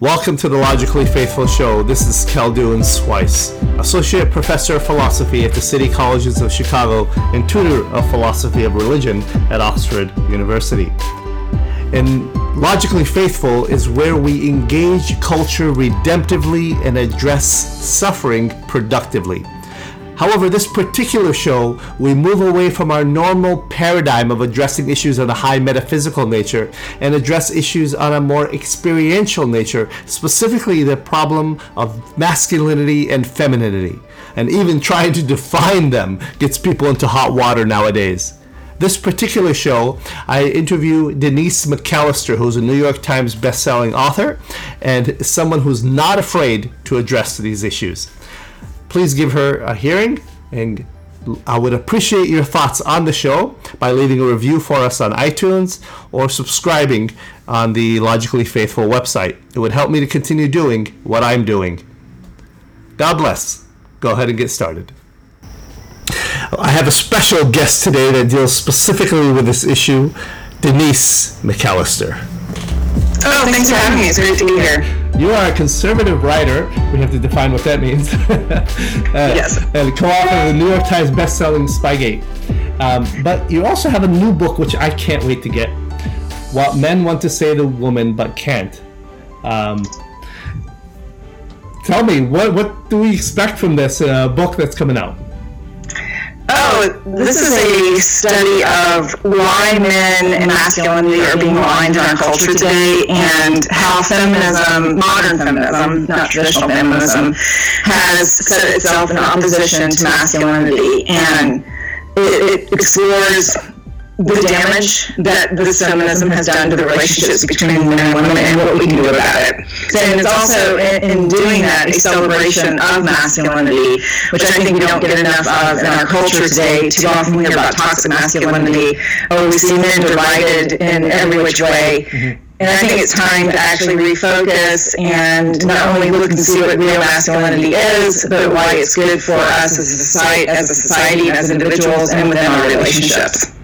Welcome to the Logically Faithful Show. This is Khaldoun Sweis, Associate Professor of Philosophy at the City Colleges of Chicago and tutor of philosophy of religion at Oxford University. And Logically Faithful is where we engage culture redemptively and address suffering productively. However, this particular show, we move away from our normal paradigm of addressing issues of a high metaphysical nature and address issues on a more experiential nature, specifically the problem of masculinity and femininity. And even trying to define them gets people into hot water nowadays. This particular show, I interview Denise McAllister, who's a New York Times bestselling author and someone who's not afraid to address these issues please give her a hearing and I would appreciate your thoughts on the show by leaving a review for us on iTunes or subscribing on the Logically Faithful website. It would help me to continue doing what I'm doing. God bless. Go ahead and get started. I have a special guest today that deals specifically with this issue, Denise McAllister. Oh, thanks for having me. It's great to be here. You are a conservative writer. We have to define what that means. uh, yes. And co-author of the New York Times best-selling Spygate. Um, but you also have a new book, which I can't wait to get. What men want to say to women but can't. Um, tell me, what what do we expect from this uh, book that's coming out? Oh, oh, this is a study of why men and masculinity are being maligned in our culture today and how feminism, modern feminism, not traditional feminism, has set itself in opposition to masculinity. And it, it explores the damage that this feminism has done to the relationships between men and women and what we can do about it. And it's also, in, in doing that, a celebration of masculinity, which I think we don't get enough of in our culture today. Too often we hear about toxic masculinity, or we see men divided in every which way. Mm-hmm. And I think it's time to actually refocus and not only look and see what real masculinity is, but why it's good for us as a society, as a society, and as individuals, and within our relationships.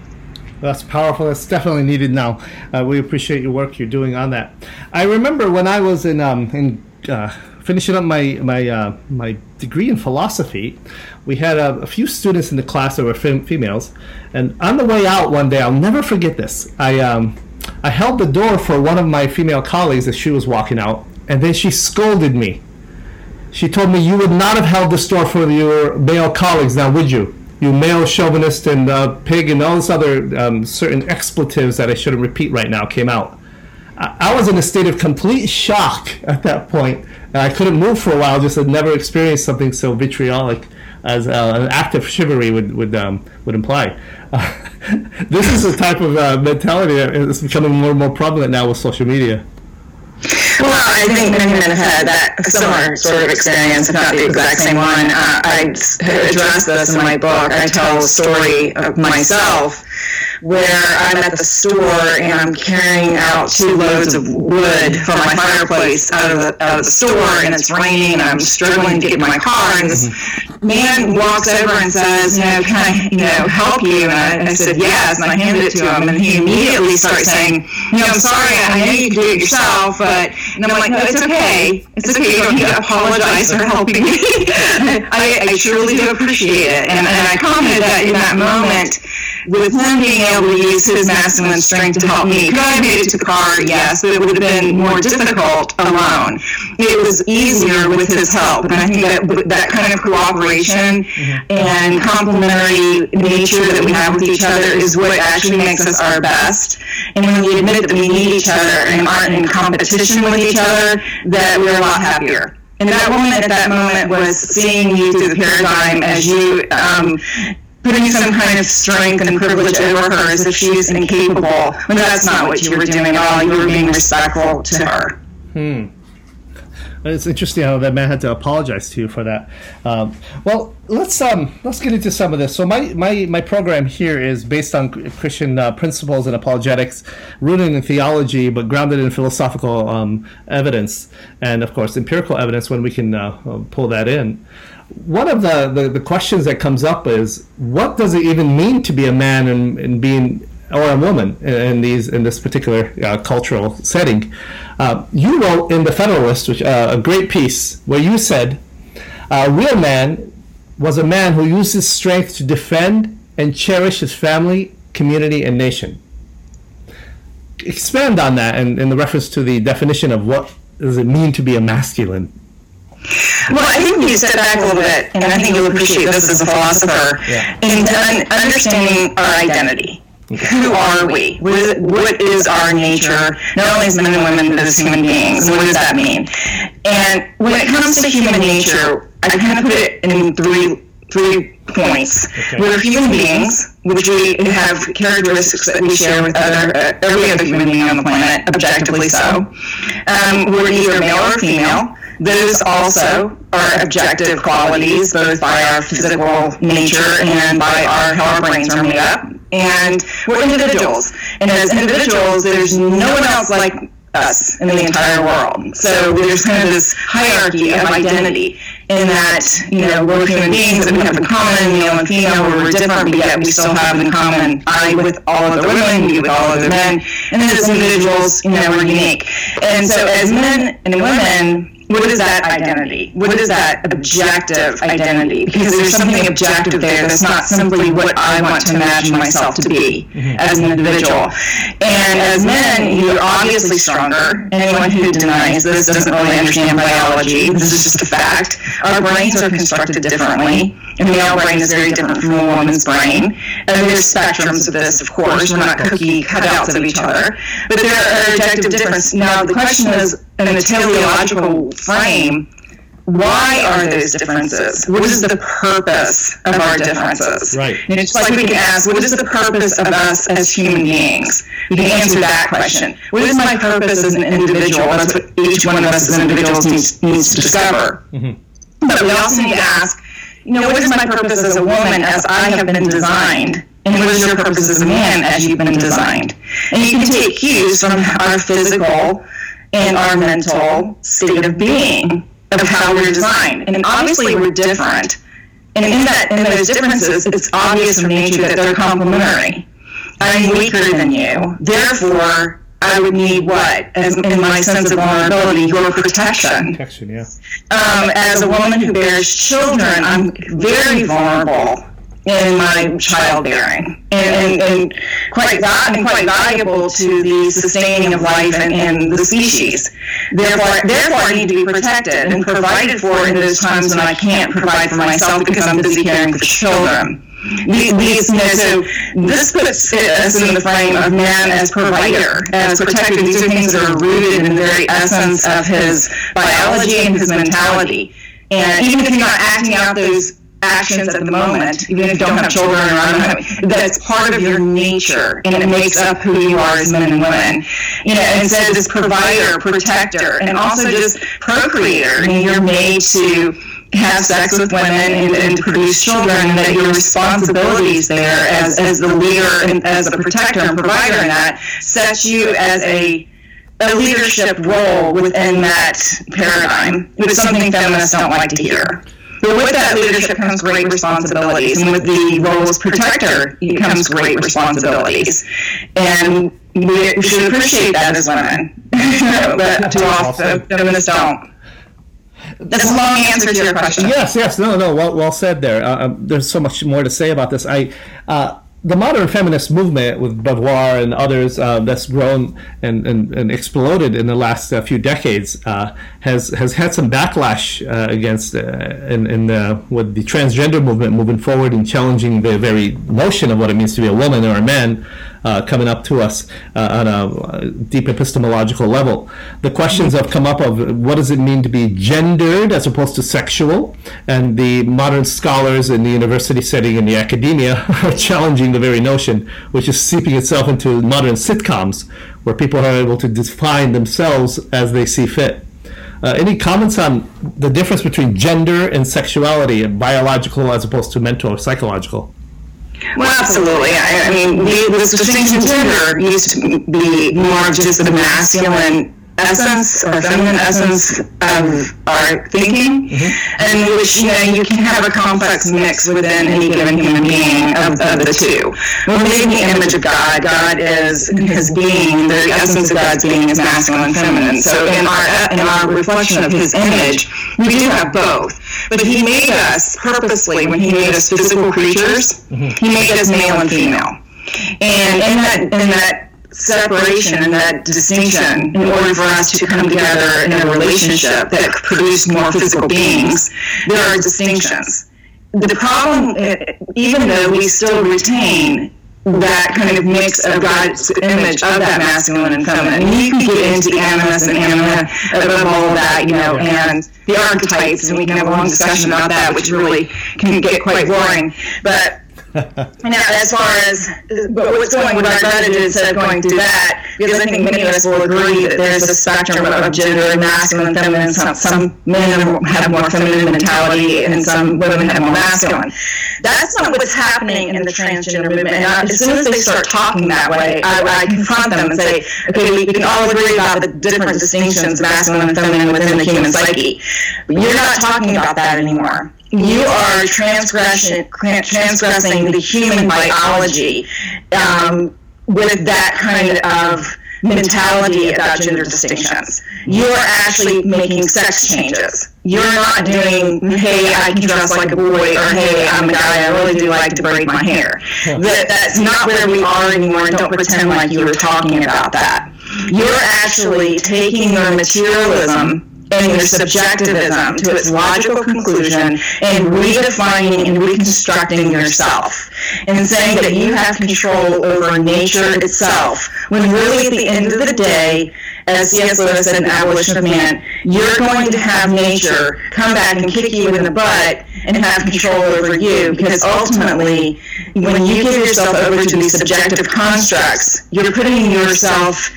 That's powerful. That's definitely needed now. Uh, we appreciate your work you're doing on that. I remember when I was in um, in uh, finishing up my my uh, my degree in philosophy, we had a, a few students in the class that were fem- females, and on the way out one day, I'll never forget this. I um, I held the door for one of my female colleagues as she was walking out, and then she scolded me. She told me, "You would not have held this door for your male colleagues, now would you?" You male chauvinist and uh, pig and all this other um, certain expletives that I shouldn't repeat right now came out. I, I, was in a state of complete shock at that point, I couldn't move for a while. Just had never experienced something so vitriolic as uh, an act of chivalry would would um, would imply. Uh, this is a type of uh, mentality that is becoming more and more prevalent now with social media. Well, I think many men have had that similar sort of experience, if not the exact same one. Uh, I address this in my book. I tell a story of myself where I'm at the store and I'm carrying out two loads of wood from my fireplace out of the, out of the store and it's raining and I'm struggling to get my car and this man walks over and says, you know, can I, you know, help you? And I, I said, yes, and I handed it to him and he immediately starts saying, you know, I'm sorry, I know you can do it yourself, but, and I'm like, no, it's okay. It's okay, you don't need to apologize for helping me. I, I truly do appreciate it. And, and I commented that in that moment, with him being able to use his masculine strength to help me. Could I have made it to the car? Yes, but it would have been more difficult alone. It was easier with his help, and I think that that kind of cooperation mm-hmm. and complementary nature that we have with each other is what actually makes us our best. And when we admit that we need each other and aren't in competition with each other, that we're a lot happier. And that woman at that moment was seeing you through the paradigm as you um, putting some kind of strength and privilege over her as if she's incapable when that's not what you were doing at all. You were being respectful to her. Hmm. It's interesting how that man had to apologize to you for that. Um, well, let's um, let's get into some of this. So my, my, my program here is based on Christian uh, principles and apologetics, rooted in theology but grounded in philosophical um, evidence and of course empirical evidence when we can uh, pull that in one of the, the, the, questions that comes up is what does it even mean to be a man and, and being or a woman in these in this particular uh, cultural setting. Uh, you wrote in the Federalist, which uh, a great piece, where you said, "A real man was a man who used his strength to defend and cherish his family, community, and nation." Expand on that, and in the reference to the definition of what does it mean to be a masculine. Well, I think you step back a little bit, and I think you'll appreciate this as a philosopher, Yeah. in understanding our identity. Who are we? What is, what is our nature, not only as men and women, but as human beings? And what does that mean? And when it comes to human nature, I kind of put it in three three points. Okay. We're human beings, which we have characteristics that we share with other uh, every other human being on the planet, objectively so. Um, we're either male or female. Those also are objective qualities, both by our physical nature and by our how our brains are made up. And we're individuals, and as individuals, there's no one else like us in the entire world. So there's kind of this hierarchy of identity in that, you know, we're human beings that we have in common, male and female, we're different, but yet we still have in common I with all other women, you with all other men, and then as individuals, you know, we're unique. And so as men and women, what is that identity? What is that objective identity? Because there's something objective there that's not simply what I want to imagine myself to be as an mm-hmm. individual. And as men, you're obviously stronger. Anyone who denies this doesn't really understand biology. This is just a fact. Our brains are constructed differently. A male brain is very different from a woman's brain. And there's spectrums of this, of course. We're not cookie cutouts of each other. But there are objective differences. Now, the question is, in a teleological frame, why are those differences? What is the purpose of our differences? Right. And it's like we can ask, what is the purpose of us as human beings? We can answer that question. What is my purpose as an individual? That's what each one of us as individuals needs, needs to discover. Mm-hmm. But we also need to ask, you know, what is my purpose as a woman as I have been designed? And what is your purpose as a man as you've been designed? And you can take cues from our physical and our mental state of being of how we're designed. And obviously we're different. And in that in those differences, it's obvious from nature that they're complementary. I'm weaker than you. Therefore, I would need what? As in my sense of vulnerability, your protection Protection, yeah. um, as a woman who bears children, I'm very vulnerable in my childbearing, and, and, and quite and quite valuable to the sustaining of life and, and the species. Therefore, therefore, I need to be protected and provided for in those times when I can't provide for myself because I'm busy caring for children. These, you know, so this puts us in the frame of man as provider, as protector. These are things that are rooted in the very essence of his biology and his mentality. And even if you're not acting out those actions at the moment, even if you don't have children or don't that's part of your nature and it makes up who you are as men and women. You know, and so this provider, protector, and also just procreator. You know, you're made to have sex with women and, and produce children, that your responsibilities there as, as the leader and as a protector and provider in that sets you as a a leadership role within that paradigm, which is something feminists don't like to hear. But with that leadership comes great responsibilities, and with the role as protector comes great responsibilities. And we should appreciate that as women, but too often feminists don't. That's a long answer to your question. Yes, yes, no, no, well, well said there. Uh, um, there's so much more to say about this. I, uh, the modern feminist movement with Beauvoir and others uh, that's grown and, and, and exploded in the last uh, few decades uh, has has had some backlash uh, against uh, in, in uh, with the transgender movement moving forward and challenging the very notion of what it means to be a woman or a man coming up to us uh, on a deep epistemological level. The questions have come up of what does it mean to be gendered as opposed to sexual, and the modern scholars in the university setting and the academia are challenging the very notion, which is seeping itself into modern sitcoms, where people are able to define themselves as they see fit. Uh, any comments on the difference between gender and sexuality, and biological as opposed to mental or psychological? Well, absolutely. I, I mean, the, this distinction gender used to be more of just the masculine essence or feminine essence of our thinking, mm-hmm. and which you know you can have a complex mix within any given human being of, of the two. We're made in the image of God. God is His being. The essence of God's being is masculine and feminine. So in our in our reflection of His image, we do have both. But He made us purposely when He made us physical creatures. Mm-hmm. He made us male and female. And in that in that separation and that distinction in order for us to come together in a relationship that produce more physical beings, there are distinctions. The problem, eh, even though we still retain that kind of mix of God's image of that masculine and feminine. And you can get into animus and anima of all of that, you know, and the archetypes, and we can have a long discussion about that, which really can get quite boring. But now, as far as but what's going, I'd rather do instead of going through that, because I think many of us will agree that there's a spectrum of gender, masculine, feminine. Some, some men have more feminine mentality, and some women have more masculine. That's not what's happening in the transgender movement. And I, as soon as they start talking that way, I, I confront them and say, okay, we, we can all agree about the different distinctions, masculine and feminine, within the human psyche. But you're not talking about that anymore you are transgressing, transgressing the human biology um, with that kind of mentality about gender distinctions. You're actually making sex changes. You're not doing, hey, I can dress like a boy, or hey, I'm a guy, I really do like to braid my hair. That, that's not where we are anymore, and don't pretend like you were talking about that. You're actually taking your materialism and your subjectivism to its logical conclusion and redefining and reconstructing yourself and saying that you have control over nature itself when really at the end of the day as C.S. Lewis in Abolition of Man, you're going to have nature come back and kick you in the butt and have control over you because ultimately when you give yourself over to these subjective constructs, you're putting yourself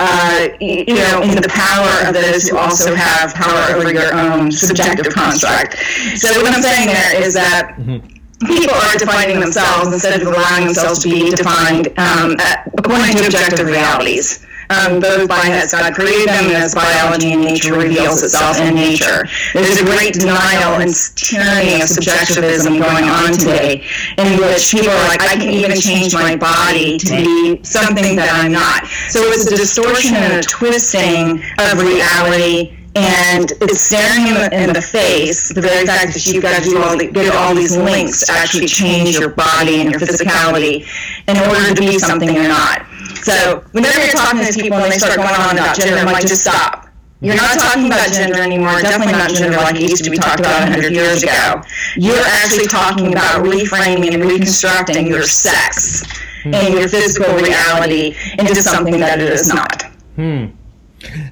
uh, you know, in the power of those who also have power over your own subjective construct. So what I'm saying there is that mm-hmm. people are defining themselves instead of allowing themselves to be defined um, according to objective realities um, both by as God created them and as biology and nature reveals itself in nature. There's a great denial and tyranny of subjectivism going on today, in which people are like, I can even change my body to be something that I'm not. So it's a distortion and a twisting of reality and it's staring in the, in the face the very fact that you've got to do all the, get all these links to actually change your body and your physicality in order to be something you're not. So whenever you're talking to these people and they start going on about gender, I'm like, just stop. You're not talking about gender anymore, definitely not gender like it used to be talked about 100 years ago. You're actually talking about reframing and reconstructing your sex hmm. and your physical reality into something that it is not. Hmm.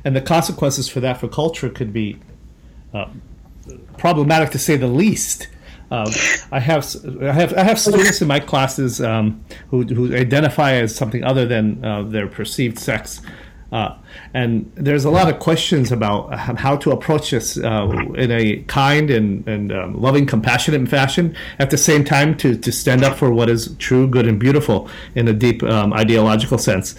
And the consequences for that for culture could be uh, problematic to say the least. Um, I have I have I have students in my classes um, who who identify as something other than uh, their perceived sex. Uh, and there's a lot of questions about how to approach this uh, in a kind and, and um, loving, compassionate fashion. At the same time, to, to stand up for what is true, good, and beautiful in a deep um, ideological sense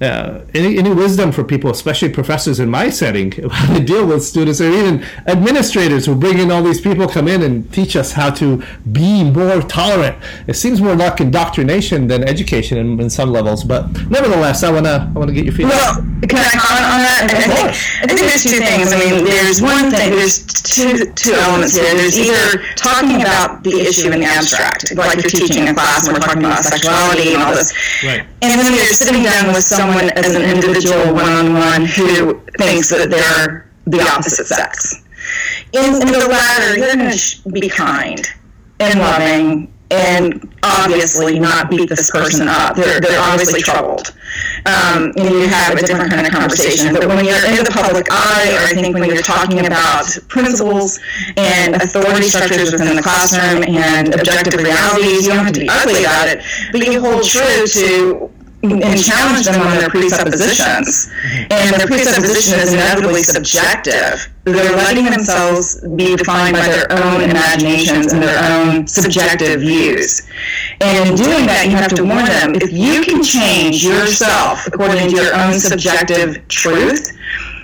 uh, any, any wisdom for people, especially professors in my setting, how to deal with students, or even administrators who bring in all these people, come in and teach us how to be more tolerant. It seems more like indoctrination than education in, in some levels, but nevertheless, I wanna I wanna get your feedback. Well, can I comment on that? I think, I think there's two things. I mean, there's one thing. There's two two elements here. There's either talking about the issue in the abstract, like you're teaching a class and we're talking about sexuality and all this, right. and then there's sitting down with someone as an individual one-on-one who thinks that they're the opposite sex. In, in the latter, you're going to be kind and loving and obviously not beat this person up. They're, they're obviously troubled. Um, and you have a different kind of conversation. But when you're in the public eye, or I think when you're talking about principles and authority structures within the classroom and objective realities, you don't have to be ugly about it, but you hold true to and challenge them on their presuppositions. And their presupposition is inevitably subjective. They're letting themselves be defined by their own imaginations and their own subjective views. And in doing that, you have to warn them if you can change yourself according to your own subjective truth,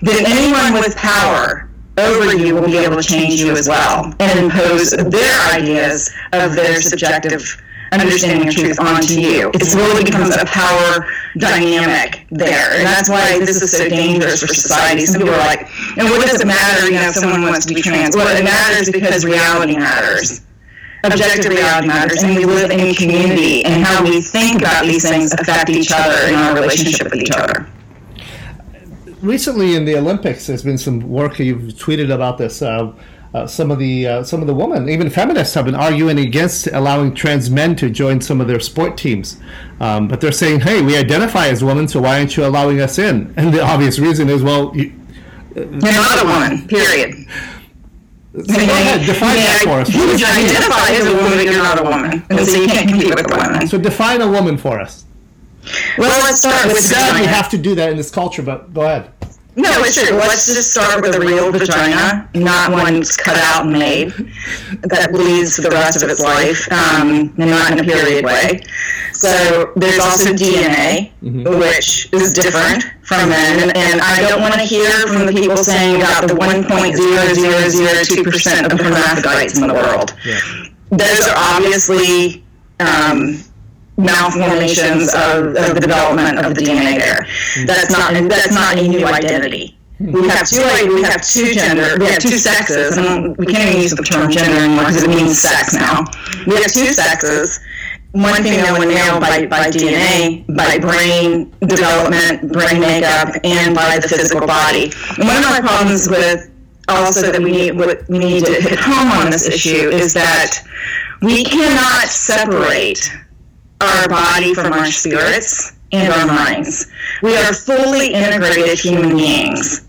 then anyone with power over you will be able to change you as well and impose their ideas of their subjective understanding of truth onto you. It really becomes a power dynamic there. And that's why this is so dangerous for society. Some people are like, and what does it matter, you know, if someone wants to be trans? Well, it matters because reality matters. Objective reality matters, and we live in a community, and how we think about these things affect each other in our relationship with each other recently in the Olympics, there's been some work you've tweeted about this. Uh, uh, some of the uh, some of the women, even feminists, have been arguing against allowing trans men to join some of their sport teams. Um, but they're saying, "Hey, we identify as women, so why aren't you allowing us in?" And the obvious reason is, well, you, are not a woman. Period. So go ahead, define yeah, that for us. You identify as a woman, but you're not a woman, and so you can't compete with the women. So define a woman for us. Well, let's start with sad we have to do that in this culture, but go ahead. No, it's true. Let's just start with a real vagina, not one that's cut out and made that bleeds the rest of its life, um, and not in a period way. So there's also DNA, mm-hmm. which is different from men, and I don't want to hear from the people saying about the 1.0002% of hermaphrodites in the world. Yeah. Those are obviously um, malformations of, of the development of the DNA there. That's not that's not a new identity. We have two we have two gender we have two sexes and we can't even use the term gender anymore because it means sex now. We have two sexes, one female, one male by, by DNA, by brain development, brain makeup, and by the physical body. And one of my problems with also that we need what we need to hit home on this issue is that we cannot separate our body from our spirits and our minds. We are fully integrated human beings.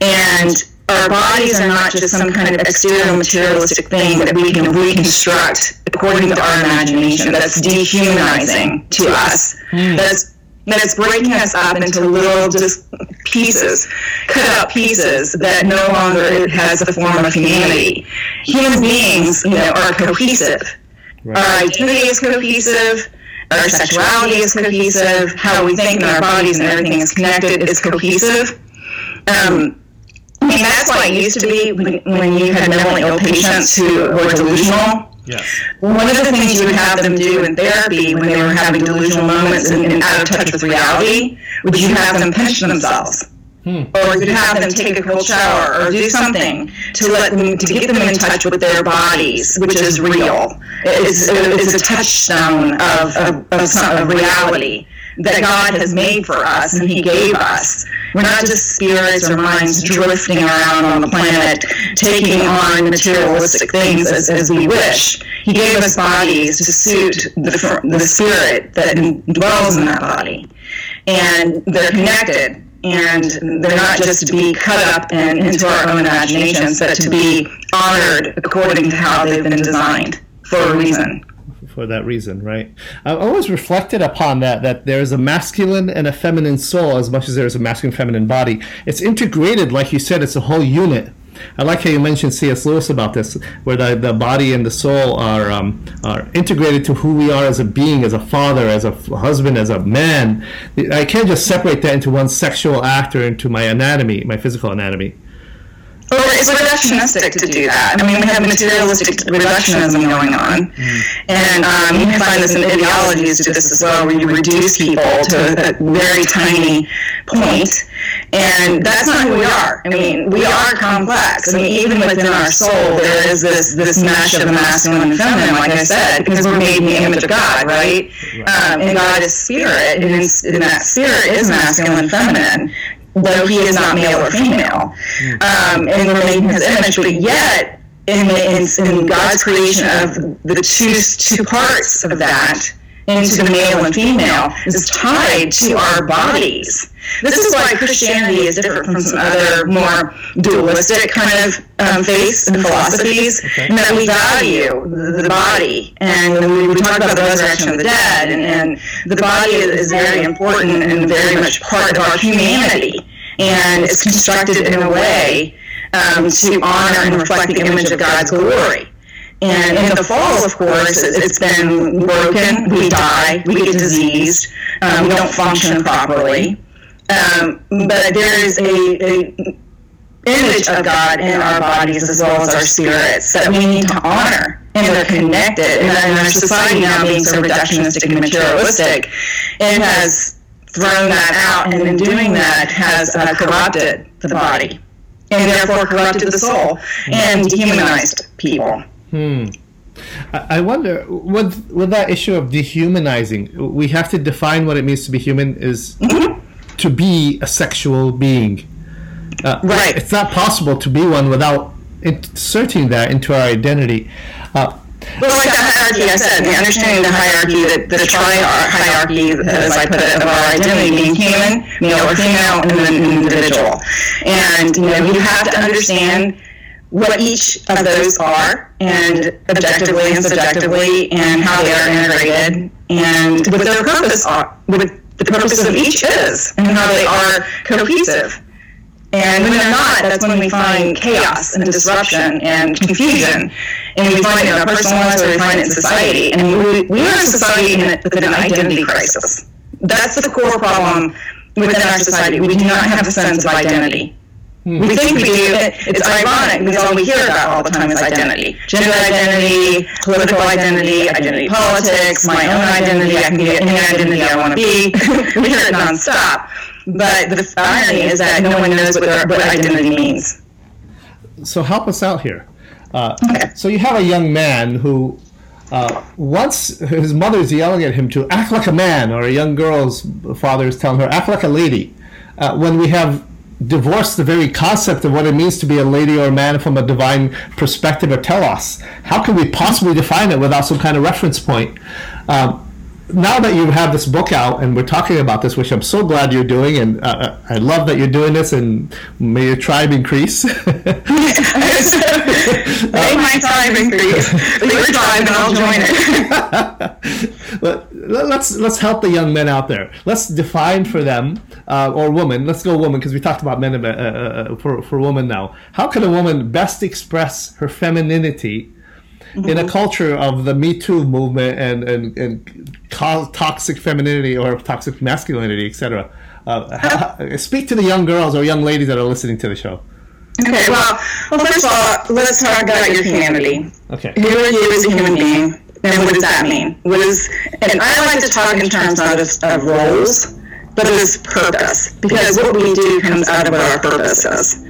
And our bodies are not just some kind of exterior materialistic thing that we can reconstruct according to our imagination. That's dehumanizing to us. Mm. That's that it's breaking us up into little just pieces, cut out pieces that no longer has the form of humanity. Human beings, you know, are cohesive. Right. Our identity is cohesive our sexuality is cohesive, how we think in our bodies and everything is connected is cohesive. Um, I mean, that's why it used to be when, when you had mentally ill patients who were delusional. Yes. One of the things you would have them do in therapy when they were having delusional moments and, and out of touch with reality, would you have them pinch themselves Hmm. Or you have them take a cold shower or do something to let them to get them in touch with their bodies, which is real. It's, it's a touchstone of, of, of, some, of reality that God has made for us and He gave us. We're not just spirits or minds drifting around on the planet, taking on materialistic things as, as we wish. He gave us bodies to suit the, the spirit that dwells in that body. And they're connected and they're not just to be cut up and into our own imaginations, but to be honored according to how they've been designed for a reason. For that reason, right? I've always reflected upon that, that there's a masculine and a feminine soul as much as there's a masculine feminine body. It's integrated, like you said, it's a whole unit I like how you mentioned C.S. Lewis about this, where the, the body and the soul are um, are integrated to who we are as a being, as a father, as a husband, as a man. I can't just separate that into one sexual act or into my anatomy, my physical anatomy. Well, it's reductionistic to do that. I mean, we have materialistic reductionism going on. Mm. And um, you can find this in ideologies do this as well, where you reduce people to a very tiny point. And that's not who we are. I mean, we are complex. I mean, even within our soul, there is this, this mesh of the masculine and feminine, like I said, because we're made in the image of God, right? Um, and God is spirit, and, in, and that spirit is masculine and feminine though he is not male or female, um, and we're made in his image, but yet in, in, in God's creation of the two two parts of that into the male and female is tied to our bodies. This is why Christianity is different from some other more dualistic kind of um, faiths and philosophies, okay. that we value the, body, and we, we, talk about the resurrection of the dead, and, and the body is, is very important and very much part of our humanity, and it's constructed in a way um, to honor and reflect the image of God's glory. And in the fall, of course, it's been broken. We die. We get diseased. Um, we don't function properly. Um, but there is a, a image of God in our bodies as well as our spirits that we need to honor and they're connected. And, and our society now being so reductionistic and materialistic, it has thrown that out and in doing that has uh, corrupted the body and therefore corrupted the soul and dehumanized people. Hmm. I wonder, with, with that issue of dehumanizing, we have to define what it means to be human is mm-hmm. to be a sexual being. Uh, right. It's not possible to be one without inserting that into our identity. Uh, well, like the hierarchy I said, the understanding the hierarchy, the, the tri-hierarchy, as I put it, of our identity being human, male or female, and then individual. And, you know, you have to understand what each of those are, and objectively and subjectively, and how they are integrated, and what their purpose are, what the purpose of each is, and how they are cohesive. And when they're not, that's when we find chaos and disruption and confusion. And we find it in our personal lives or we find it in society. And we, we are a society in, with an identity crisis. That's the core problem within our society. We do not have a sense of identity. Hmm. We think we do. It, it's ironic because all we hear about all the time is identity. Gender identity, political identity, identity politics, my own identity. I can be any identity I want to be. we hear it nonstop. But the irony is that no one knows what, their, what identity means. So help us out here. Uh, okay. So you have a young man who uh, once his mother's yelling at him to act like a man, or a young girl's father is telling her act like a lady. Uh, when we have divorced the very concept of what it means to be a lady or a man from a divine perspective or telos, how can we possibly define it without some kind of reference point? Um, now that you have this book out and we're talking about this, which I'm so glad you're doing, and uh, uh I love that you're doing this, and may your tribe increase. may my tribe increase. Your tribe, and I'll join it. but let's let's help the young men out there. Let's define for them, uh, or woman. Let's go woman because we talked about men uh, uh, for for woman now. How can a woman best express her femininity? Mm-hmm. in a culture of the Me Too movement and and, and toxic femininity or toxic masculinity, etc. Uh, speak to the young girls or young ladies that are listening to the show. Okay, well, well, first of all, let's talk about your humanity. Okay. Who are you as a human being, and what does that mean? What is, and I like to talk in terms not of, of roles, but as purpose, because what we do comes out of what our purpose is.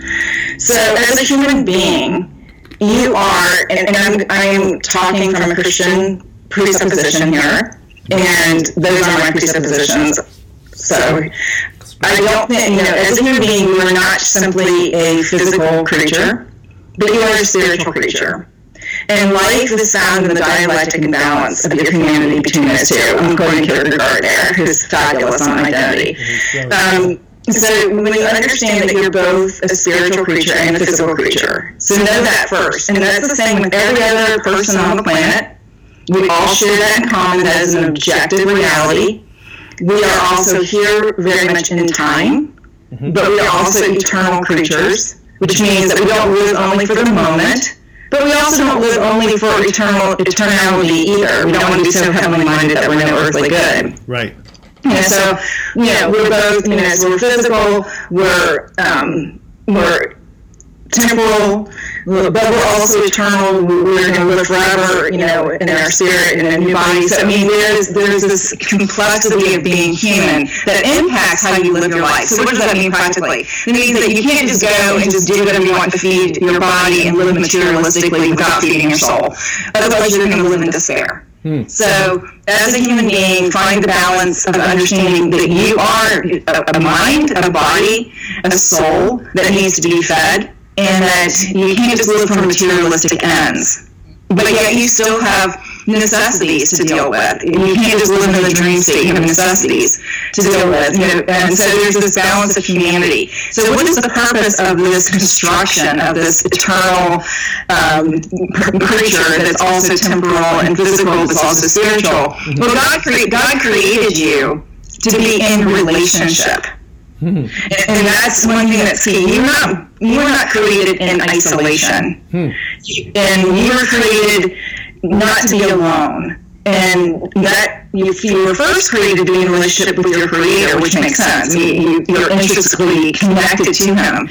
So, as a human being, you are, and, and I'm, I'm talking from a Christian presupposition here, and those are my presuppositions. So I don't think, you know, as a human being, you are not simply a physical creature, but you are a spiritual creature. And life is found in the dialectic imbalance of your humanity between those two. I'm quoting Kierkegaard there, who's fabulous on identity. Um, so when you understand that you're both a spiritual creature and a physical creature, so know that first. And that's the same with every other person on the planet. We all share that in common. That is an objective reality. We are also here very much in time, mm-hmm. but we are also eternal creatures, which means that we don't live only for the moment, but we also don't live only for eternal eternality either. We don't want to be so heavenly minded that we're no earthly good. Right. Know, so you know, we're both, you know, so we're physical, we're um, we're temporal, but we're also eternal. We're going to live forever, you know, in our spirit and in a new body. So I mean, there's there's this complexity of being human that impacts how you live your life. So what does that mean practically? It means that you can't just go and just do whatever you want to feed your body and live materialistically without feeding your soul. Otherwise, you're going to live in despair. Hmm. So, as a human being, find the balance of understanding that you are a, mind, a body, a soul that needs to be fed, and that you can't just live for materialistic ends but yet you still have necessities to deal with. And You can't just live in the dream state. You have necessities to deal with. You know, and so there's this balance of humanity. So what is the purpose of this construction of this eternal um, creature that's also temporal and physical, but also spiritual? Well, God, cre- God created you to be in relationship. Hmm. And that's one thing that's key. You're not you're not created in isolation, hmm. and you were created not to be alone. and that you were first created to be in a relationship with your creator, which makes sense, you, are intrinsically connected to him.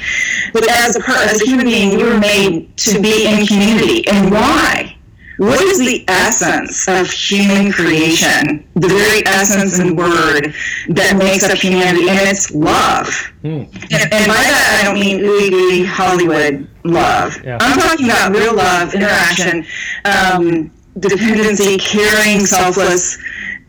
But as a, person, as a human being, you were made to be in community. And why? What is the essence of human creation? The very essence and word that makes up humanity, and it's love. Mm. And, and, by that, I don't mean ooey Hollywood love. Yeah. I'm talking about real love, interaction. Um, dependency, caring, selfless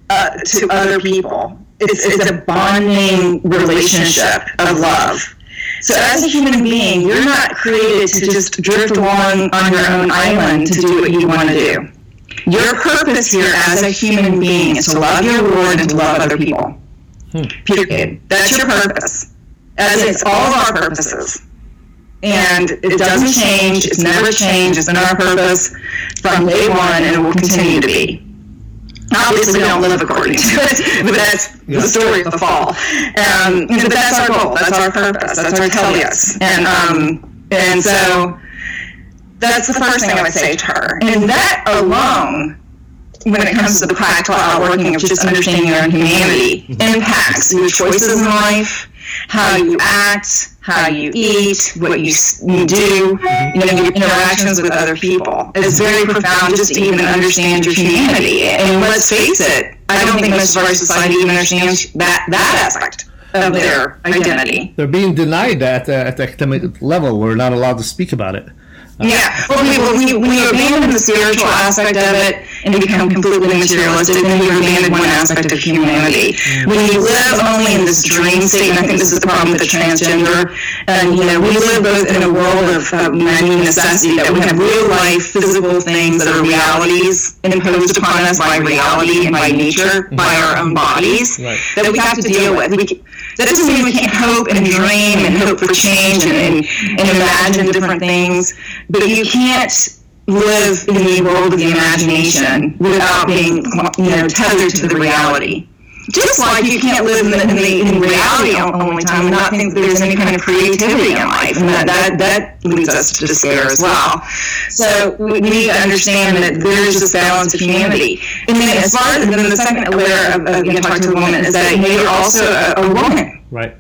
uh, to other people. It's, it's a bonding relationship of love. So as a human being, you're not created to just drift along on your own island to do what you want to do. Your purpose here as a human being is to love your Lord and to love other people. Hmm. Period. That's your purpose. As it's all of our purposes and it doesn't change. It's never changed. It's been our purpose from day one, and it will continue to be. Obviously, we don't live according to it, but that's yeah. the story of the fall. Um, but that's our goal. That's our purpose. That's our telos. And um, and so that's the first thing I would say to her. And that alone when it comes to the practical outworking of just understanding your own humanity impacts your choices in life, how you act, how you eat, what you, you do, you know, your interactions with other people. It's very profound just to even understand your humanity. And let's face it, I don't think most of our society even understands that, that aspect of their identity. They're being denied that uh, at the academic level. We're not allowed to speak about it. Yeah, well, we, we, we abandon the spiritual aspect of it and become completely materialistic, and we abandon one aspect of humanity. When you live only in this dream state, and I think this is the problem with the transgender, and you know, we live both in a world of uh, many necessity, that we have real life, physical things that are realities imposed upon us by reality and by nature, by our own bodies, right. that we have to deal with. We, that doesn't mean we can't hope and dream and hope for change and, and, and imagine different things, but you can't live in the world of the imagination without being, you know, tethered to the reality. Just like you can't live in, the, in, the, in reality only time and not think that there's any kind of creativity in life, and that, that, that leads us to despair as well. So we need to understand that there's this balance of humanity. And then as far as, then the second layer of, of you know, talking to a woman is that you're also a, a woman. Right.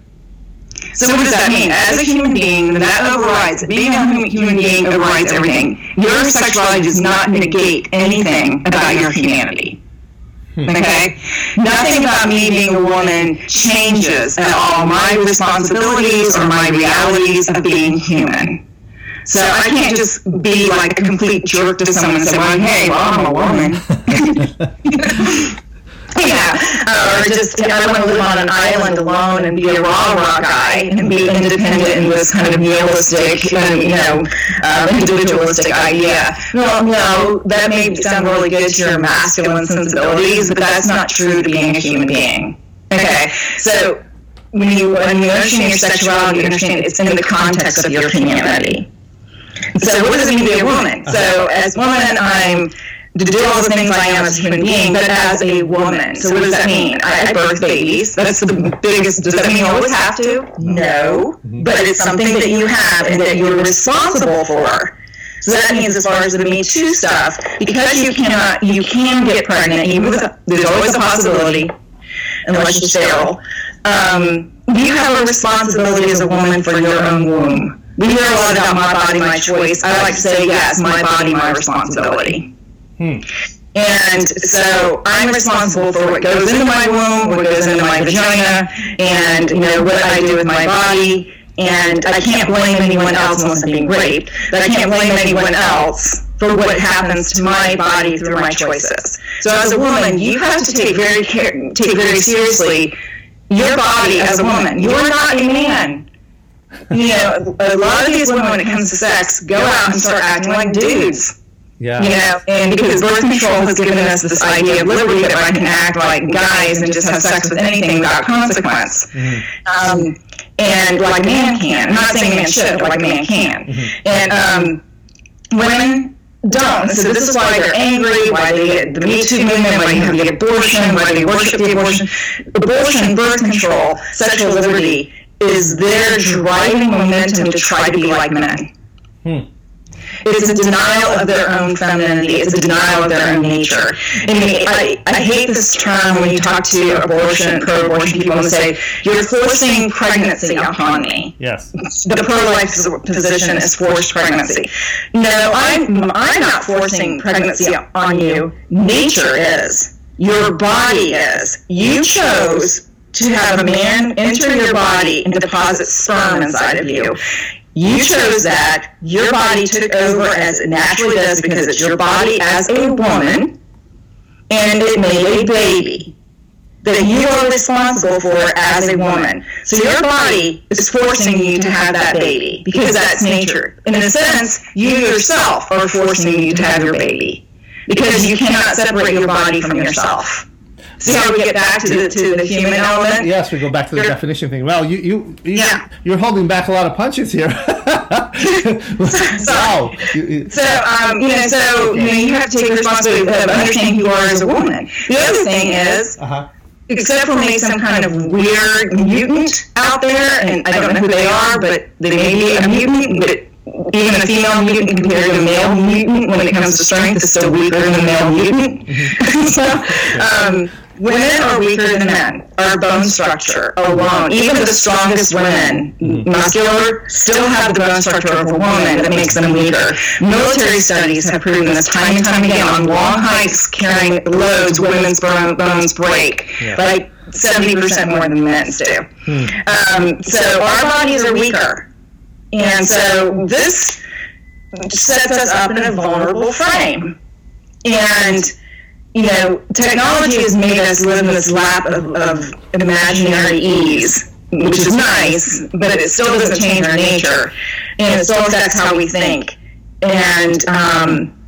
So what does that mean? As a human being, that overrides, being a human being overrides everything. Your sexuality does not negate anything about your humanity. Okay? Nothing about me being a woman changes at all my responsibilities or my realities of being human. So I can't just be like a complete jerk to someone and say, well, hey, well, I'm a woman. Yeah, uh, or just I want to live on an island alone and be a raw raw guy and be independent in this kind of nihilistic, and, you know, um, individualistic idea. Well, no, that may sound really good to your masculine sensibilities, but that's not true to being a human being. Okay, so when you when you understand your sexuality, you understand it's in the context of your humanity. So what does it mean to be a woman? So as woman, I'm to do all the things I am as a human being, but as a woman. So what does that mean? I, have birth babies. That's the biggest. Does that mean you always have to? No, but it's something that you have and that you're responsible for. So that means as far as the Me Too stuff, because you cannot, you can get pregnant. Even with, there's always a possibility, unless you're sterile. Um, you have a responsibility as a woman for your own womb. We hear a lot about my body, my choice. I like to say, yes, my body, my responsibility. Hmm. And so I'm responsible for what goes into my womb, what goes into my vagina, and you know what I do with my body. And I can't blame anyone else unless I'm being raped. But I can't blame anyone else for what happens to my body through my choices. So as a woman, you have to take very care, take very seriously your body as a woman. You're not a man. You know, a lot of these women, when it comes to sex, go out and start acting like dudes yeah. You know, and because birth control has given us this idea of liberty that I can act like guys and just have sex with anything without consequence. Mm-hmm. Um, and like man can. I'm not saying man should, but like man can. Mm-hmm. And um, women don't. So this is why they're angry, why they get the Me Too movement, why you have the abortion, why they worship the abortion. Abortion, birth control, sexual liberty is their driving momentum to try to be like men. Hmm. It's a denial of their own femininity. It's a denial of their own nature. I mean, I, I hate this term when you talk to abortion, pro-abortion people and say, you're forcing pregnancy upon me. Yes. The pro-life position is forced pregnancy. No, I'm, I'm not forcing pregnancy on you. Nature is. Your body is. You chose to have a man enter your body and deposit sperm inside of you. You chose that. Your body took over as it naturally does because it's your body as a woman, and it made a baby that you are responsible for as a woman. So your body is forcing you to have that baby because that's nature. In a sense, you yourself are forcing you to have your baby because you cannot separate your body from yourself. See how we get back to the, to the human element? Yes, we go back to the You're- definition thing. Well, you you, you Yeah. you're holding back a lot of punches here. wow. You- you- So, um, you know, so, you know, you have to take responsibility of understanding who you are as a woman. The other thing is, uh-huh. except for maybe some kind of weird mutant out there, and I don't know who they are, but they may be a mutant, but even a female mutant compared to a male mutant when it comes to strength is still weaker than a male mutant. so, um, women are weaker than men. Our bone structure alone, even the strongest women, muscular, still have the bone structure of a woman that makes them weaker. Military studies have proven this time and time again on long hikes carrying loads, women's bones break. Yeah. Like 70% more than men's do. Um, so our bodies are weaker. And so this sets us up in a vulnerable frame. And, you know, technology has made us live in this lap of, of imaginary ease, which is nice, but it still doesn't change our nature. And it still affects how we think. And um,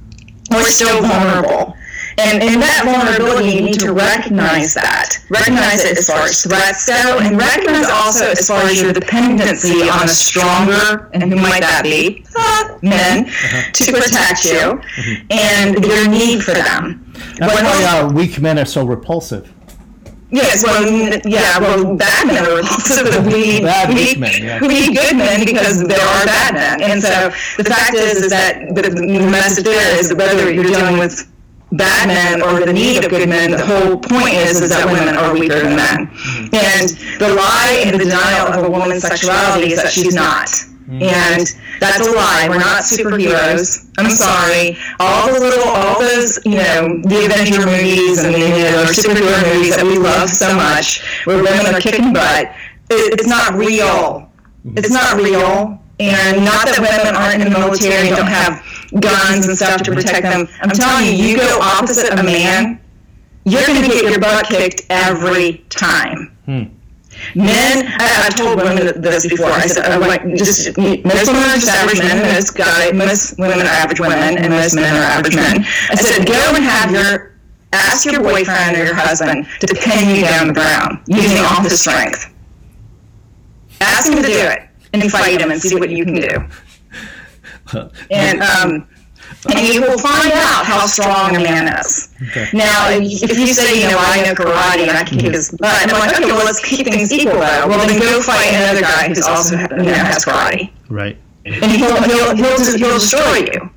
we're still vulnerable. And in that vulnerability, you need to recognize that. Recognize it as far as threats go, and recognize also as far as your dependency on a stronger, and who might that be? Uh, men, to protect you, and your need for them. That's When- why uh, weak men are so repulsive. Yes, well, yeah, well, bad men are repulsive, but we need, Bad we, weak men, yeah. we need good men because there are bad men. And so the fact is, is that the, the message there is that whether you're dealing with bad men or the need of good men, the whole point is, is that women are weaker than men. And the lie and the denial of a woman's sexuality is that she's not. Mm-hmm. And that's a lie. We're not superheroes. I'm sorry. All the little, all those, you know, the Avenger movies and you know, superhero movies that we love so much, where women are kicking butt, it, it's not real. Mm-hmm. It's not real. And not that women aren't in the military and don't have guns and stuff to protect them. I'm telling you, you go opposite a man, you're going to get your butt kicked every time. Hmm. Men, I, I've told women this before. I said, I'm like, just most women are just average men, most guy, most women are average women, and most men are average men. I said, go and have your ask your boyfriend or your husband to pin you down the ground using all his strength. Ask him to do it and fight him and see what you can do. And um, and you will find out how strong a man is. Okay. Now, if if you say, you know, I know karate and I can kick his butt, and I'm like, okay, well, let's keep things equal, though. Well, then go fight another guy who's also, you know, has karate. Right. And he'll, he'll, he'll, just, he'll destroy you.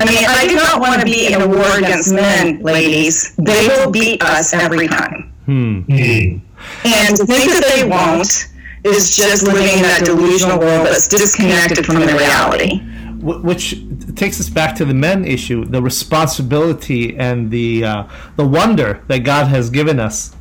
I mean, I do not want to be in a war against men, ladies. They will beat us every time. Hmm. And to think that they won't is just living in that delusional world that's disconnected from the reality. Wh- Which takes us back to the men issue, the responsibility and the uh, the wonder that God has given us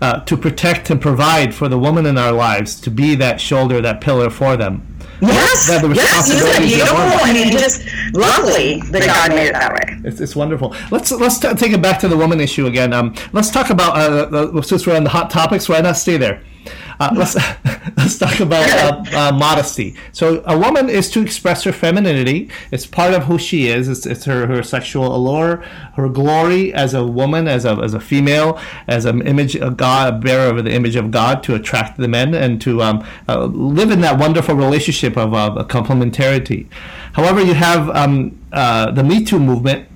uh, to protect and provide for the woman in our lives, to be that shoulder, that pillar for them. Yes, That the yes, isn't it beautiful? I mean, just lovely that God made it that way. It's, it's wonderful. Let's let's t- take it back to the woman issue again. Um, let's talk about uh, uh, since we're on the hot topics. Why not stay there? Uh, let's let's talk about uh, uh, modesty. So a woman is to express her femininity. It's part of who she is. It's, it's her, her sexual allure, her glory as a woman, as a as a female, as an image of God, a bearer of the image of God, to attract the men and to um, uh, live in that wonderful relationship of uh, complementarity. However, you have um, uh, the Me Too movement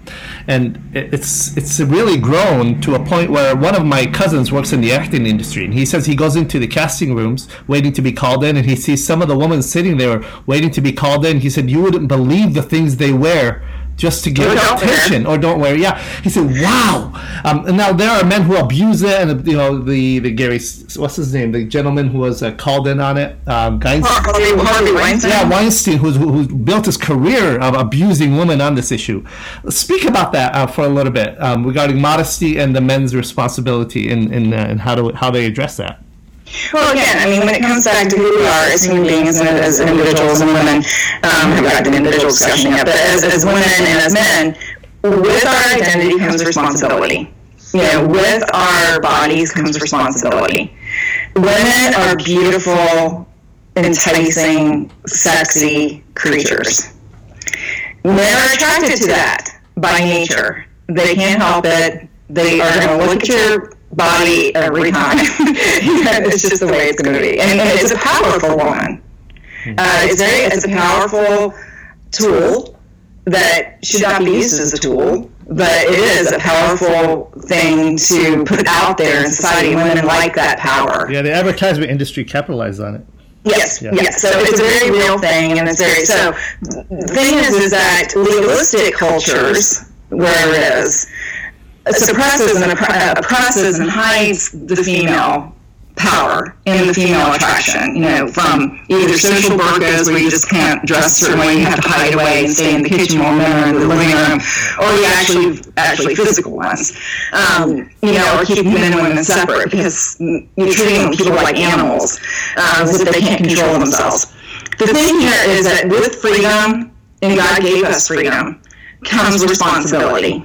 and it's it's really grown to a point where one of my cousins works in the acting industry, and he says he goes into the casting rooms waiting to be called in, and he sees some of the women sitting there waiting to be called in. He said you wouldn't believe the things they wear just to get attention wear. or don't wear. Yeah, he said, "Wow." Um, and now there are men who abuse it, and you know the the Gary, what's his name, the gentleman who was uh, called in on it, um, Harvey, Harvey Weinstein. Yeah, Weinstein, who's who built his career of abusing women on this issue. Speak about that uh, for a little bit um, regarding modesty and the men's responsibility in in, uh, in how to how they address that. Well, again, I mean, when it comes back to who we are as human beings and as individuals and women, um, haven't got an individual discussion yet, but as, as women and as men, with our identity comes responsibility. You know, with our bodies comes responsibility. Women are beautiful, enticing, sexy creatures. Men are attracted to that by nature. They can't help it. They are going to look at your body every time. it's just the way it's going to be. And, and, it's a powerful one. Uh, it's very, it's a powerful tool that should not be used as a tool, but it is a powerful thing to put out there in society. Women like that power. Yeah, the advertisement industry capitalized on it. Yes, yeah. yes. So it's a very real thing, and it's very so. The thing is, is that legalistic cultures, where it is, suppresses and oppresses and hides the female power and the female attraction, you know, from either social burkas where you just can't dress certain way, you have to hide away and stay in the kitchen are in the living room, or the actually actually physical ones, um, you know, or keeping men and women separate because you're treating people like animals uh, as if they can't control themselves. The thing here is that with freedom, and God gave us freedom, comes responsibility.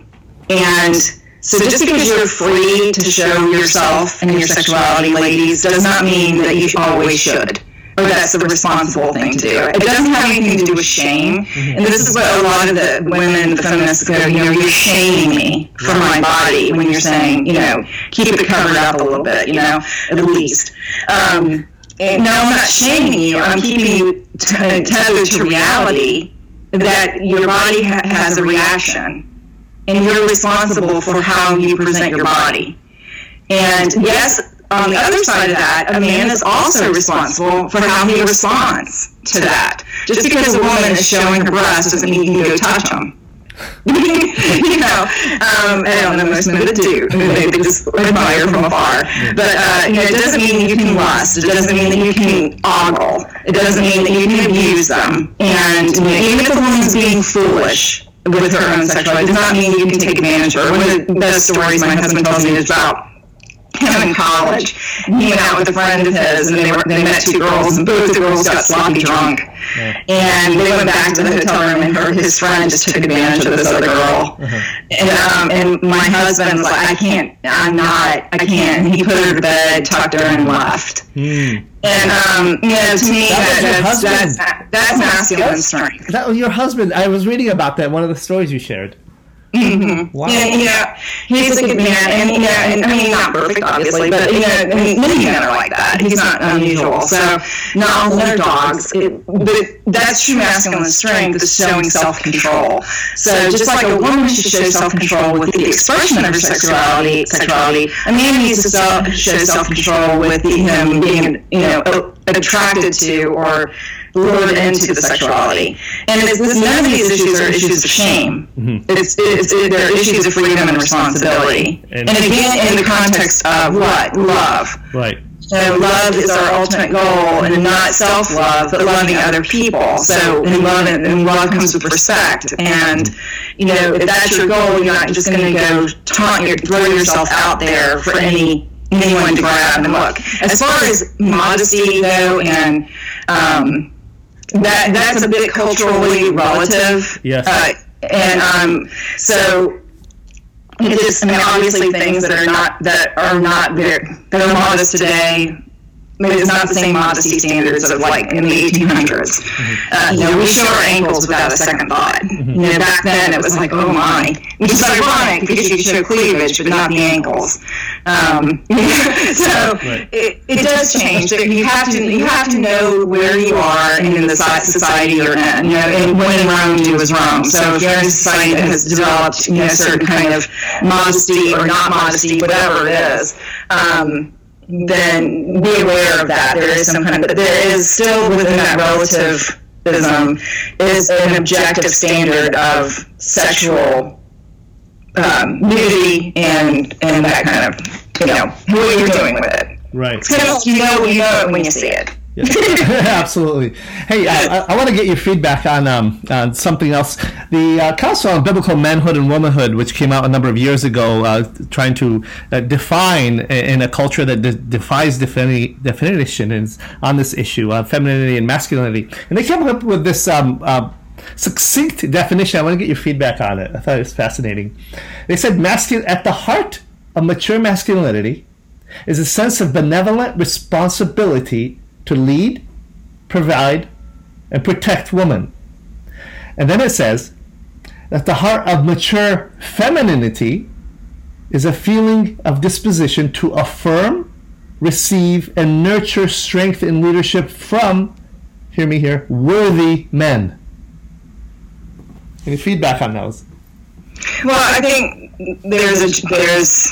And so just because you're free to show yourself and your sexuality, ladies, does not mean that you always should. Or that's the responsible thing to do. It doesn't have anything to do with shame. And this is what a lot of the women, the feminists go, you know, you're shaming me for my body when you're saying, you know, keep it covered up a little bit, you know, at least. Um, and no, I'm not shaming you. I'm keeping you tethered to reality that your body ha- has a reaction and you're responsible for how you present your body. And yes, on the other side of that, a man is also responsible for how he responds to that. Just because a woman is showing her breasts doesn't mean you can go touch them. you know, um, I don't know most men that do. They just admire from afar. But uh, you know, it doesn't mean you can lust. It doesn't mean that you can ogle. It doesn't mean that you can abuse them. And you know, even if a woman's being foolish, with her own sexuality does not mean you can take advantage of her. One of the best stories my husband tells me is about him in college. He went out with a friend of his, and they were they met two girls, and both the girls got sloppy drunk. Yeah. And they went back to the hotel room, and her his friend just took advantage of this other girl. Uh-huh. And um, and my husband was like, I can't, I'm not, I can't. And he put her to bed, tucked her, and left. Mm. And um, know, to me, that that's, that's, that's masculine strength. That was your husband. I was reading about that. One of the stories you shared. Mm-hmm. Wow. Yeah, you know, he's a good man, and yeah, and I mean, not perfect, obviously, but you know, I mean, many men are like that. He's not unusual. So, not all men are dogs, it, but that's true masculine strength is showing self-control. So, just like a woman should show self-control with the expression of her sexuality, sexuality, a man needs to show self-control with him being, you know, attracted to or lured into the sexuality. And it's, it's, none of these issues are issues of shame. Mm-hmm. It's, it's, it, they're issues of freedom and responsibility. And, and again, in the context of what? Love. Right. So love is our ultimate goal, and not self-love, but loving other people. So, and love, and love comes with respect. And you know, if that's your goal, you're not just going to go taunt your, throw yourself out there for any anyone to grab and look. As far as modesty, though, and um, that that's a bit culturally relative. Yes. Uh, and um, so it is. I mean, obviously, things that are not that are not very that are modest today it's not the same modesty standards of like in the 1800s. Uh, you know, we show our ankles without a second thought. You know, back then it was like, oh my, which is ironic because you show cleavage but not the ankles. Um, so it, it does change. You have to you have to know where you are and in the society you're in. You know, and when in Rome, do as Rome. So if you're in a society that has developed you know a certain kind of modesty or not modesty, whatever it is. Um, then be aware of that. There is some kind of, there is still within that relativism is an objective standard of sexual um, nudity and and that kind of you know what you're doing with it. Right. It's kind of you know you know it when you see it. Yeah. Absolutely. Hey, I, I want to get your feedback on um, on something else. The uh, Council on Biblical Manhood and Womanhood, which came out a number of years ago, uh, trying to uh, define in a culture that de- defies defini- definition is on this issue, of femininity and masculinity, and they came up with this. Um, uh, succinct definition. I want to get your feedback on it. I thought it was fascinating. They said masculine at the heart of mature masculinity is a sense of benevolent responsibility to lead, provide, and protect woman. And then it says that the heart of mature femininity is a feeling of disposition to affirm, receive, and nurture strength and leadership from, hear me here, worthy men. Any feedback on those? Well, I think there's a there's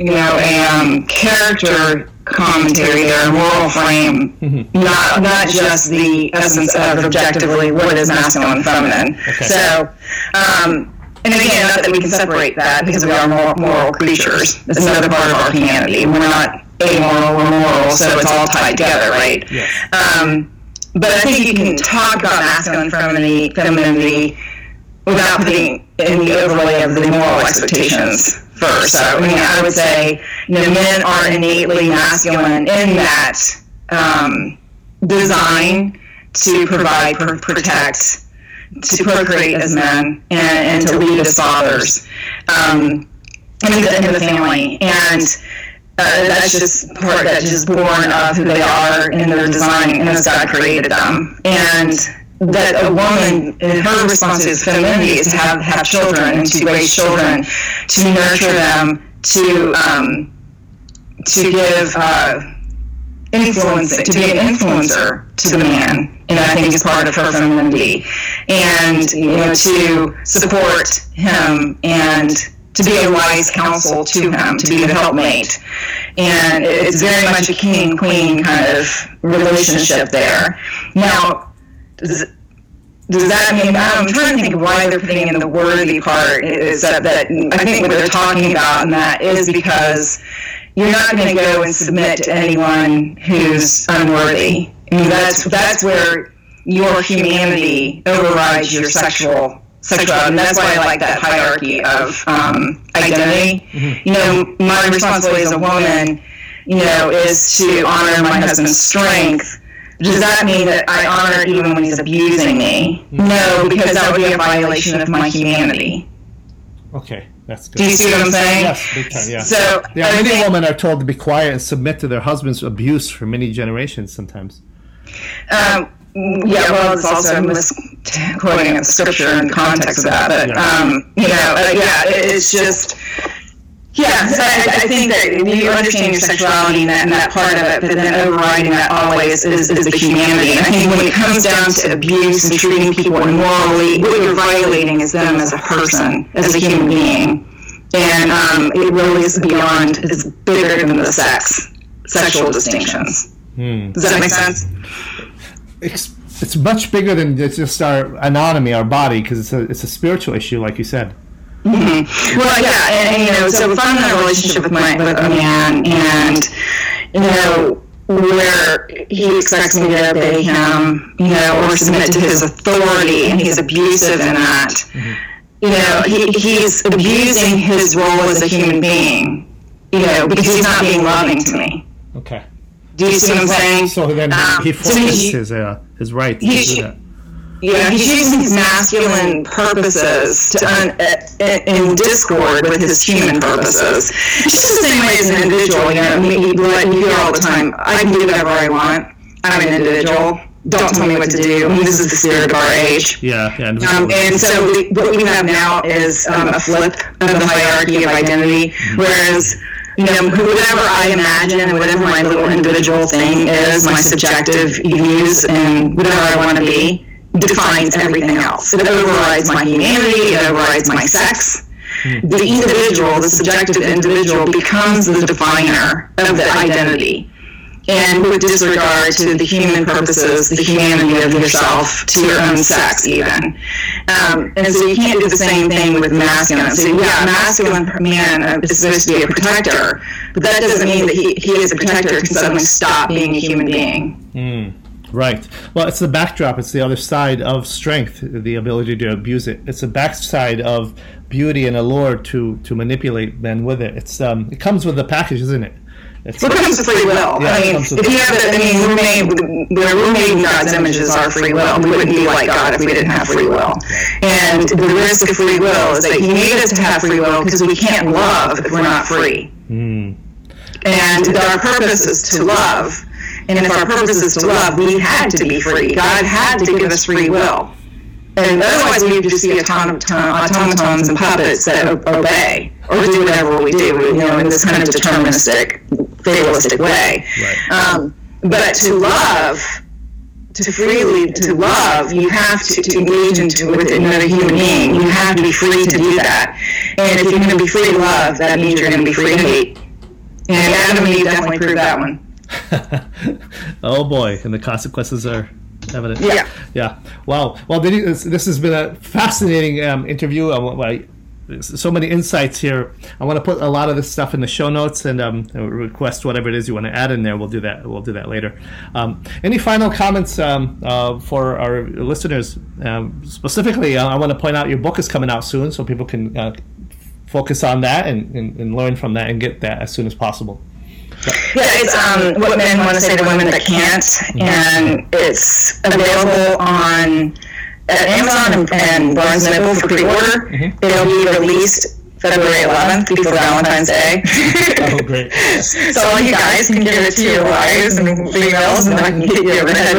you know a um, character commentary there, a moral frame, Mm-hmm. not not just the essence of objectively what is masculine and feminine. Okay. So, um, and again, not that we can separate that because we are moral, moral creatures. It's another part of our humanity. We're not amoral or moral, so it's all tied together, right? Yes. Um, but I think you can talk about masculine femininity, femininity without putting in the overlay of the moral expectations first. So, I mean, I would say, you know, men are innately masculine in that um, design to provide, pr- protect, to procreate as men, and, and to lead as fathers um, in, the, in the family. And uh, that's just part that's just born of who they are in their design and as God created them. And that a woman, in her response is femininity is to have, have children and to raise children, to nurture them, to um, to give uh, influence, to be an influencer to the man, and I think is part of her femininity, and you know to support him and to be a wise counsel to him, to be the helpmate, and it's very much a king and queen kind of relationship there. Now, does, does that mean I'm trying to think of why they're putting in the worthy part is that, that I think what they're talking about in that is because you're not going to go and submit to anyone who's unworthy. I mean, that's that's where your humanity overrides your sexual sexuality. And that's why I like that hierarchy of um, identity. You know, my responsibility as a woman, you know, is to honor my husband's strength. Does that mean that I honor it even when he's abusing me? No, because that would be a violation of my humanity. Okay, that's good. Do you see what I'm saying? Yes, big time, yeah. So, Yeah, I many think- women are told to be quiet and submit to their husband's abuse for many generations sometimes. Um, yeah, well, it's also I'm misquoting a scripture in the context of that, but um, you know, uh, yeah, it's just. Yeah, so I, I think that you understand your sexuality and that, and that part of it, but then overriding that always is, is the humanity. And I think when it comes down to abuse and treating people immorally, what you're violating is them as a person, as a human being. And um, it really is beyond, it's bigger than the sex, sexual distinctions. Does that make sense? It's, it's much bigger than just our anatomy, our body, because it's a, it's a spiritual issue, like you said. Well, yeah, and, and, you know, so if I'm in a relationship with my with a man, and you know, where he expects me to obey him, you know, or submit to his authority, and he's abusive in that, you know, he, he's abusing his role as a human being, you know, because he's not being loving to me. Okay. Do you see what I'm saying? So then Um, he forfeits me, his uh, his right to he- do that. Yeah, he's using his masculine purposes to un, uh, in discord with his human purposes. It's just the same way as an individual. You know, you, you hear all the time, "I can do whatever I want. I'm an individual. Don't tell me what to do." I mean, this is the spirit of our age. Yeah, yeah. Um, and so we, what we have now is um, a flip of the hierarchy of identity, whereas you know, whatever I imagine and whatever my little individual thing is, my subjective views and whatever I want to be, defines everything else. It overrides my humanity, it overrides my sex. The individual, the subjective individual, becomes the definer of the identity. And with disregard to the human purposes, the humanity of yourself, to your own sex, even. Um, and so you can't do the same thing with masculine. So, yeah, masculine man is supposed to be a protector, but that doesn't mean that he, he is a protector can suddenly stop being a human being. Mm. Right. Well, it's the backdrop. It's the other side of strength, the ability to abuse it. It's the backside of beauty and allure to to manipulate men with it. It's um, it comes with the package, isn't it? It's, what comes with free will? Yeah, I mean, if you have, the, I mean, we're made, we're made God's images our free will. We wouldn't be like God if we didn't have free will. And the risk of free will is that He made us to have free will because we can't love if we're not free. Mm. And our purpose is to love and if our purpose is to love, we had to be free. God had to give us free will. And otherwise, we would just be automatons and puppets that obey or do whatever we do, you know, in this kind of deterministic, fatalistic way. Right. Um, but to love, to freely to love, you have to, to engage into with another human being. You have to be free to do that. And if you're going to be free to love, that means you're going to be free to hate. And Adam and Eve definitely proved that one. oh boy, and the consequences are evident. Yeah. Yeah. Wow. Well, this, this has been a fascinating um, interview. I, so many insights here. I want to put a lot of this stuff in the show notes and um, request whatever it is you want to add in there. We'll do that. We'll do that later. Um, any final comments um, uh, for our listeners? Um, specifically, uh, I want to point out your book is coming out soon, so people can uh, focus on that and, and, and learn from that and get that as soon as possible. Yeah, it's um, what men want to say to women that can't, and it's available on at Amazon and, and Barnes Noble for pre-order. Mm-hmm. It'll be released February 11th before Valentine's Day. oh, great. so all you guys can give it to your wives and females, and I can get you a red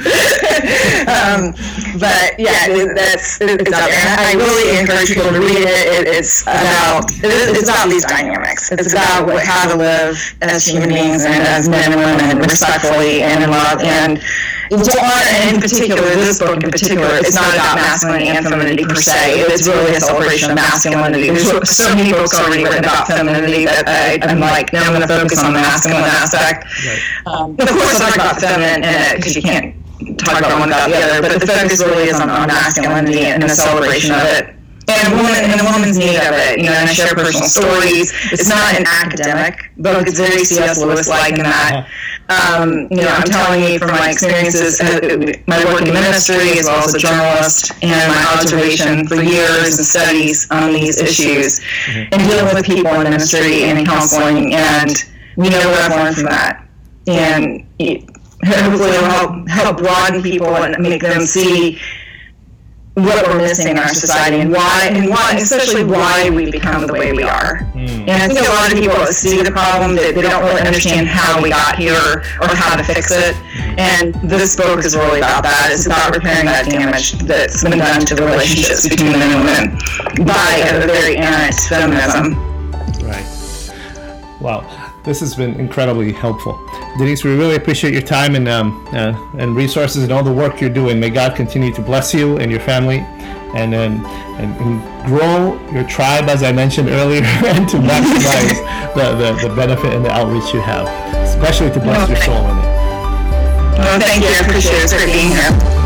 um, but yeah, that's it's out there. I really encourage people to read it. it it's about it's about these dynamics. It's about what, how to live as human beings and as men and women respectfully and in love. And in particular, this book in particular, it's not about masculinity and femininity per se. It's really a celebration of masculinity. There's so many books already written about femininity that I, am like, now I'm going to focus on the masculine aspect. Right. Um, of course, I talk about feminine in it because you can't talk about one without the other, but the focus really is on, on masculinity and the celebration of it. And a woman and a woman's need of it, you know, and I share personal stories. It's not an academic book; it's very C.S. Lewis-like in that. Um, you know, I'm telling you from my experiences, uh, my work in ministry as well as a journalist, and my observation for years and studies on these issues, mm-hmm. and dealing with people in ministry and in counseling, and we know what I've learned from that. And hopefully it'll help help broaden people and make them see what we're missing in our society and why and why especially why we become the way we are. Mm. And I think a lot of people see the problem that they don't really understand how we got here or how to fix it. And this book is really about that. It's about repairing that damage that's been done to the relationships between men and women by a very errant feminism. Right. Wow this has been incredibly helpful. Denise, we really appreciate your time and um, uh, and resources and all the work you're doing. May God continue to bless you and your family, and and, and, and grow your tribe, as I mentioned earlier, and to maximize the, the, the benefit and the outreach you have, especially to bless your soul in it. Well, thank you. I appreciate it. It's great being here.